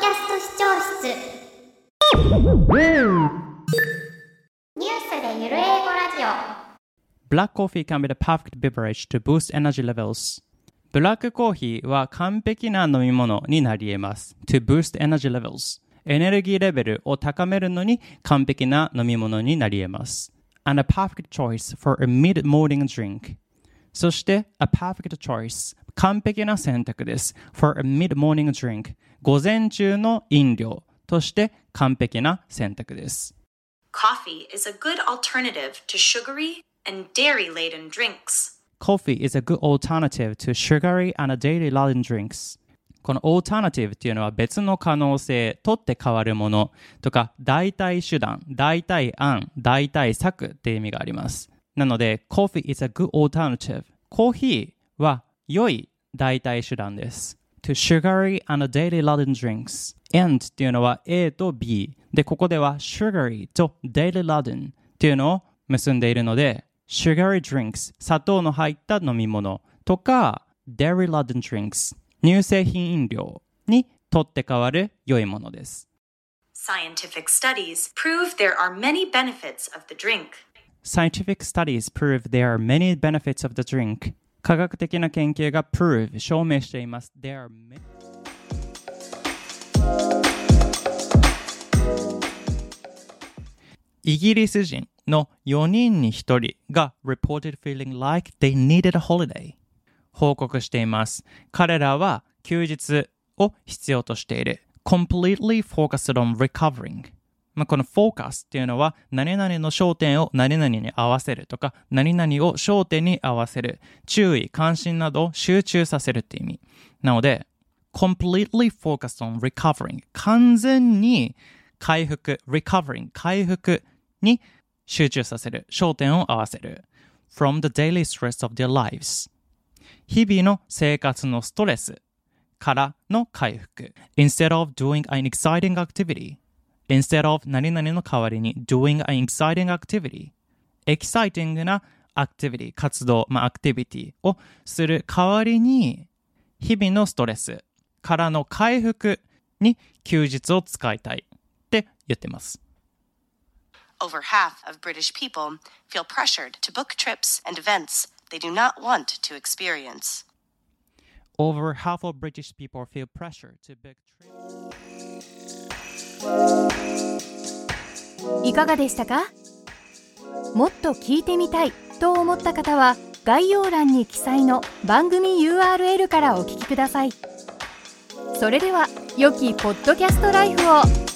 キャスト視聴室ニュースでゆる英語ラジオ Black coffee can be the perfect beverage to boost energy levels. ブラックコーヒーは完璧な飲み物になり得ます。to boost energy levels. エネルギーレベルを高めるのに完璧な飲み物になり得ます。and a perfect choice for a mid-morning drink. そして、a perfect choice. 完璧な選択です。for a mid-morning drink. 午前中の飲料として完璧な選択です。Coffee is a good alternative to sugary and dairy laden drinks. Coffee is a good alternative to sugary and daily laden drinks. この alternative っていうのは別の可能性、取って変わるものとか代替手段、代替案、代替策っていう意味があります。なので、coffee is a good alternative. コーヒーは良い代替手段です。to sugary and daily laden drinks. and っていうのは A と B で、ここでは sugary と daily laden っていうのを結んでいるので、sugary drinks 砂糖の入った飲み物とか dairy laden drinks 乳製品飲料にとって変わる良いものです。Scientific studies prove there are many benefits of the drink. Scientific studies prove there are many benefits of the drink. 科学的な研究が prove 証明しています。There are many イギリス人の4人に1人が reported feeling like they needed a holiday 報告しています。彼らは休日を必要としている。completely focused on recovering まあ、この focus っていうのは何々の焦点を何々に合わせるとか何々を焦点に合わせる注意関心などを集中させるって意味なので completely focused on recovering 完全に回復 recovering 回復に集中させる焦点を合わせる from the daily stress of their lives 日々の生活のストレスからの回復 instead of doing an exciting activity instead of 何々の代わりに doing an exciting activity exciting な activity 活動、まあ、activity をする代わりに日々のストレスからの回復に休日を使いたいって言ってます。Over half of British people feel pressured to book trips and events they do not want to experience. Over half of British people feel pressure to book trips いかがでしたか？もっと聞いてみたいと思った方は概要欄に記載の番組 URL からお聞きください。それでは良きポッドキャストライフを。